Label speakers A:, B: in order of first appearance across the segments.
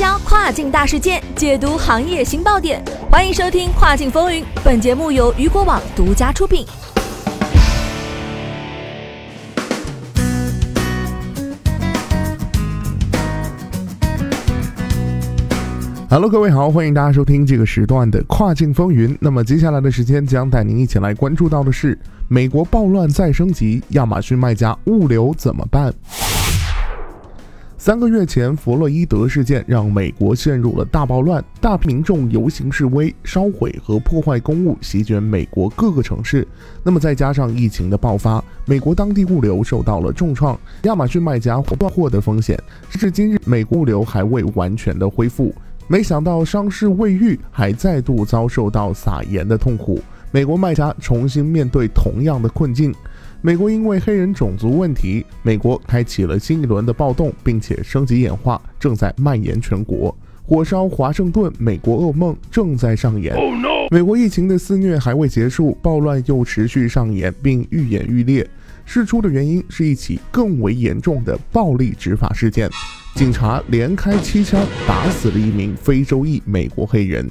A: 销跨境大事件，解读行业新爆点。欢迎收听《跨境风云》，本节目由雨果网独家出品。
B: Hello，各位好，欢迎大家收听这个时段的《跨境风云》。那么接下来的时间将带您一起来关注到的是，美国暴乱再升级，亚马逊卖家物流怎么办？三个月前，弗洛伊德事件让美国陷入了大暴乱，大批民众游行示威、烧毁和破坏公物，席卷美国各个城市。那么再加上疫情的爆发，美国当地物流受到了重创，亚马逊卖家断货的风险。时至今日，美国物流还未完全的恢复。没想到伤势未愈，还再度遭受到撒盐的痛苦。美国卖家重新面对同样的困境。美国因为黑人种族问题，美国开启了新一轮的暴动，并且升级演化，正在蔓延全国。火烧华盛顿，美国噩梦正在上演。美国疫情的肆虐还未结束，暴乱又持续上演，并愈演愈烈。事出的原因是一起更为严重的暴力执法事件，警察连开七枪，打死了一名非洲裔美国黑人。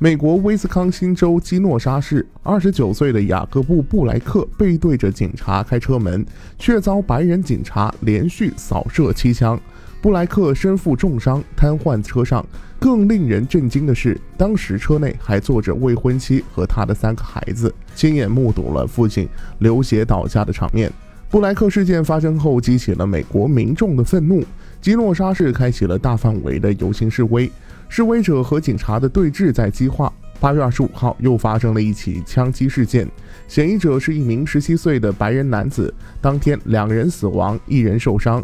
B: 美国威斯康星州基诺沙市二十九岁的雅各布·布莱克背对着警察开车门，却遭白人警察连续扫射七枪。布莱克身负重伤，瘫痪车上。更令人震惊的是，当时车内还坐着未婚妻和他的三个孩子，亲眼目睹了父亲流血倒下的场面。布莱克事件发生后，激起了美国民众的愤怒，基诺沙市开启了大范围的游行示威。示威者和警察的对峙在激化。八月二十五号，又发生了一起枪击事件，嫌疑者是一名十七岁的白人男子。当天，两人死亡，一人受伤。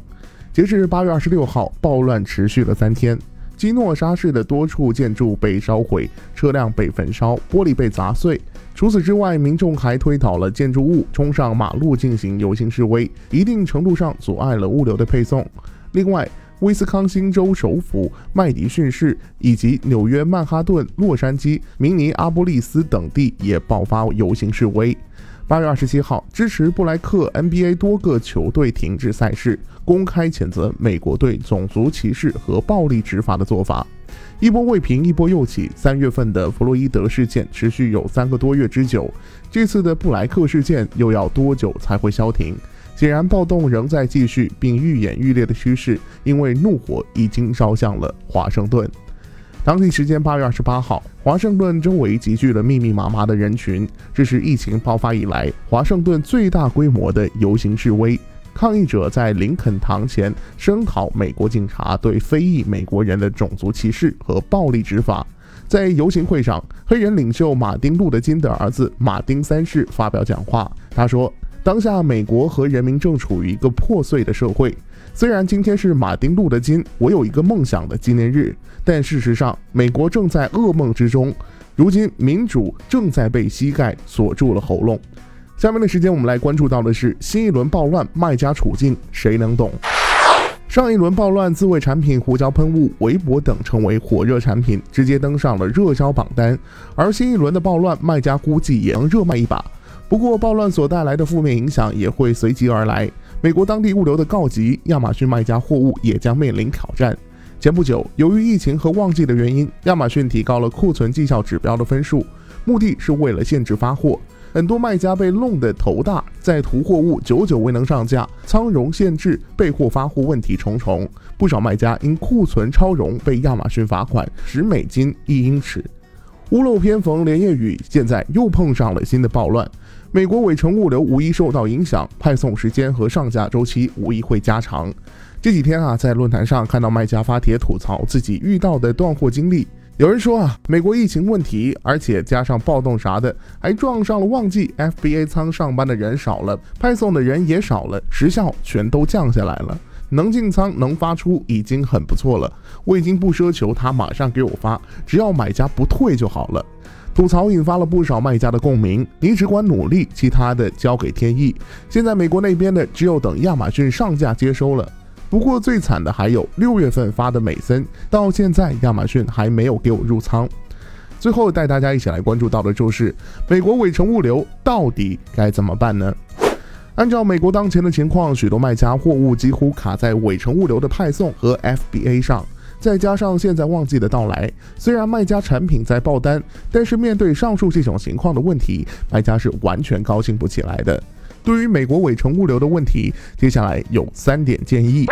B: 截至八月二十六号，暴乱持续了三天，基诺沙市的多处建筑被烧毁，车辆被焚烧，玻璃被砸碎。除此之外，民众还推倒了建筑物，冲上马路进行游行示威，一定程度上阻碍了物流的配送。另外，威斯康星州首府麦迪逊市以及纽约曼哈顿、洛杉矶、明尼阿波利斯等地也爆发游行示威。八月二十七号，支持布莱克 NBA 多个球队停止赛事，公开谴责美国队种族歧视和暴力执法的做法。一波未平，一波又起。三月份的弗洛伊德事件持续有三个多月之久，这次的布莱克事件又要多久才会消停？显然，暴动仍在继续，并愈演愈烈的趋势，因为怒火已经烧向了华盛顿。当地时间八月二十八号，华盛顿周围集聚了密密麻麻的人群，这是疫情爆发以来华盛顿最大规模的游行示威。抗议者在林肯堂前声讨美国警察对非裔美国人的种族歧视和暴力执法。在游行会上，黑人领袖马丁·路德·金的儿子马丁三世发表讲话，他说。当下，美国和人民正处于一个破碎的社会。虽然今天是马丁·路德·金“我有一个梦想”的纪念日，但事实上，美国正在噩梦之中。如今，民主正在被膝盖锁住了喉咙。下面的时间，我们来关注到的是新一轮暴乱，卖家处境谁能懂？上一轮暴乱，自卫产品、胡椒喷雾、围脖等成为火热产品，直接登上了热销榜单。而新一轮的暴乱，卖家估计也能热卖一把。不过，暴乱所带来的负面影响也会随即而来。美国当地物流的告急，亚马逊卖家货物也将面临挑战。前不久，由于疫情和旺季的原因，亚马逊提高了库存绩效指标的分数，目的是为了限制发货。很多卖家被弄得头大，在途货物久久未能上架，仓容限制、备货发货问题重重。不少卖家因库存超容被亚马逊罚款十美金一英尺。屋漏偏逢连夜雨，现在又碰上了新的暴乱。美国尾程物流无疑受到影响，派送时间和上架周期无疑会加长。这几天啊，在论坛上看到卖家发帖吐槽自己遇到的断货经历。有人说啊，美国疫情问题，而且加上暴动啥的，还撞上了旺季，FBA 仓上班的人少了，派送的人也少了，时效全都降下来了。能进仓能发出已经很不错了，我已经不奢求他马上给我发，只要买家不退就好了。吐槽引发了不少卖家的共鸣，你只管努力，其他的交给天意。现在美国那边的只有等亚马逊上架接收了。不过最惨的还有六月份发的美森，到现在亚马逊还没有给我入仓。最后带大家一起来关注到的就是美国尾程物流到底该怎么办呢？按照美国当前的情况，许多卖家货物几乎卡在尾程物流的派送和 FBA 上。再加上现在旺季的到来，虽然卖家产品在爆单，但是面对上述这种情况的问题，卖家是完全高兴不起来的。对于美国尾程物流的问题，接下来有三点建议。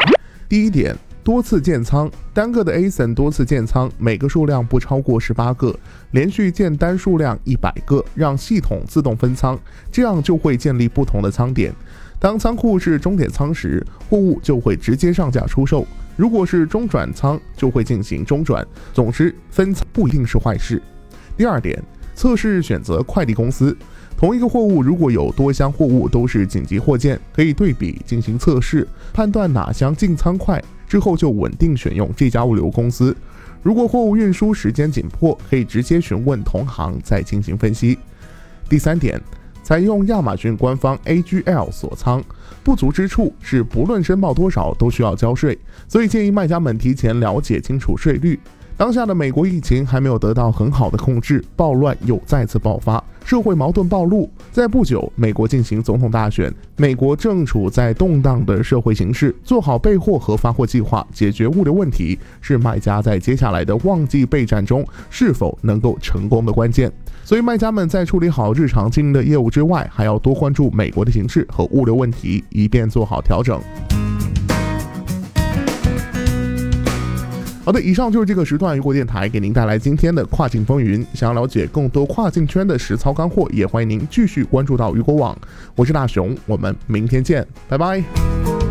B: 第一点。多次建仓，单个的 ASIN 多次建仓，每个数量不超过十八个，连续建单数量一百个，让系统自动分仓，这样就会建立不同的仓点。当仓库是终点仓时，货物就会直接上架出售；如果是中转仓，就会进行中转。总之，分仓不一定是坏事。第二点，测试选择快递公司。同一个货物如果有多箱货物都是紧急货件，可以对比进行测试，判断哪箱进仓快。之后就稳定选用这家物流公司。如果货物运输时间紧迫，可以直接询问同行再进行分析。第三点，采用亚马逊官方 AGL 锁仓，不足之处是不论申报多少都需要交税，所以建议卖家们提前了解清楚税率。当下的美国疫情还没有得到很好的控制，暴乱又再次爆发，社会矛盾暴露。在不久，美国进行总统大选，美国正处在动荡的社会形势，做好备货和发货计划，解决物流问题，是卖家在接下来的旺季备战中是否能够成功的关键。所以，卖家们在处理好日常经营的业务之外，还要多关注美国的形势和物流问题，以便做好调整。好的，以上就是这个时段雨果电台给您带来今天的跨境风云。想要了解更多跨境圈的实操干货，也欢迎您继续关注到雨果网。我是大熊，我们明天见，拜拜。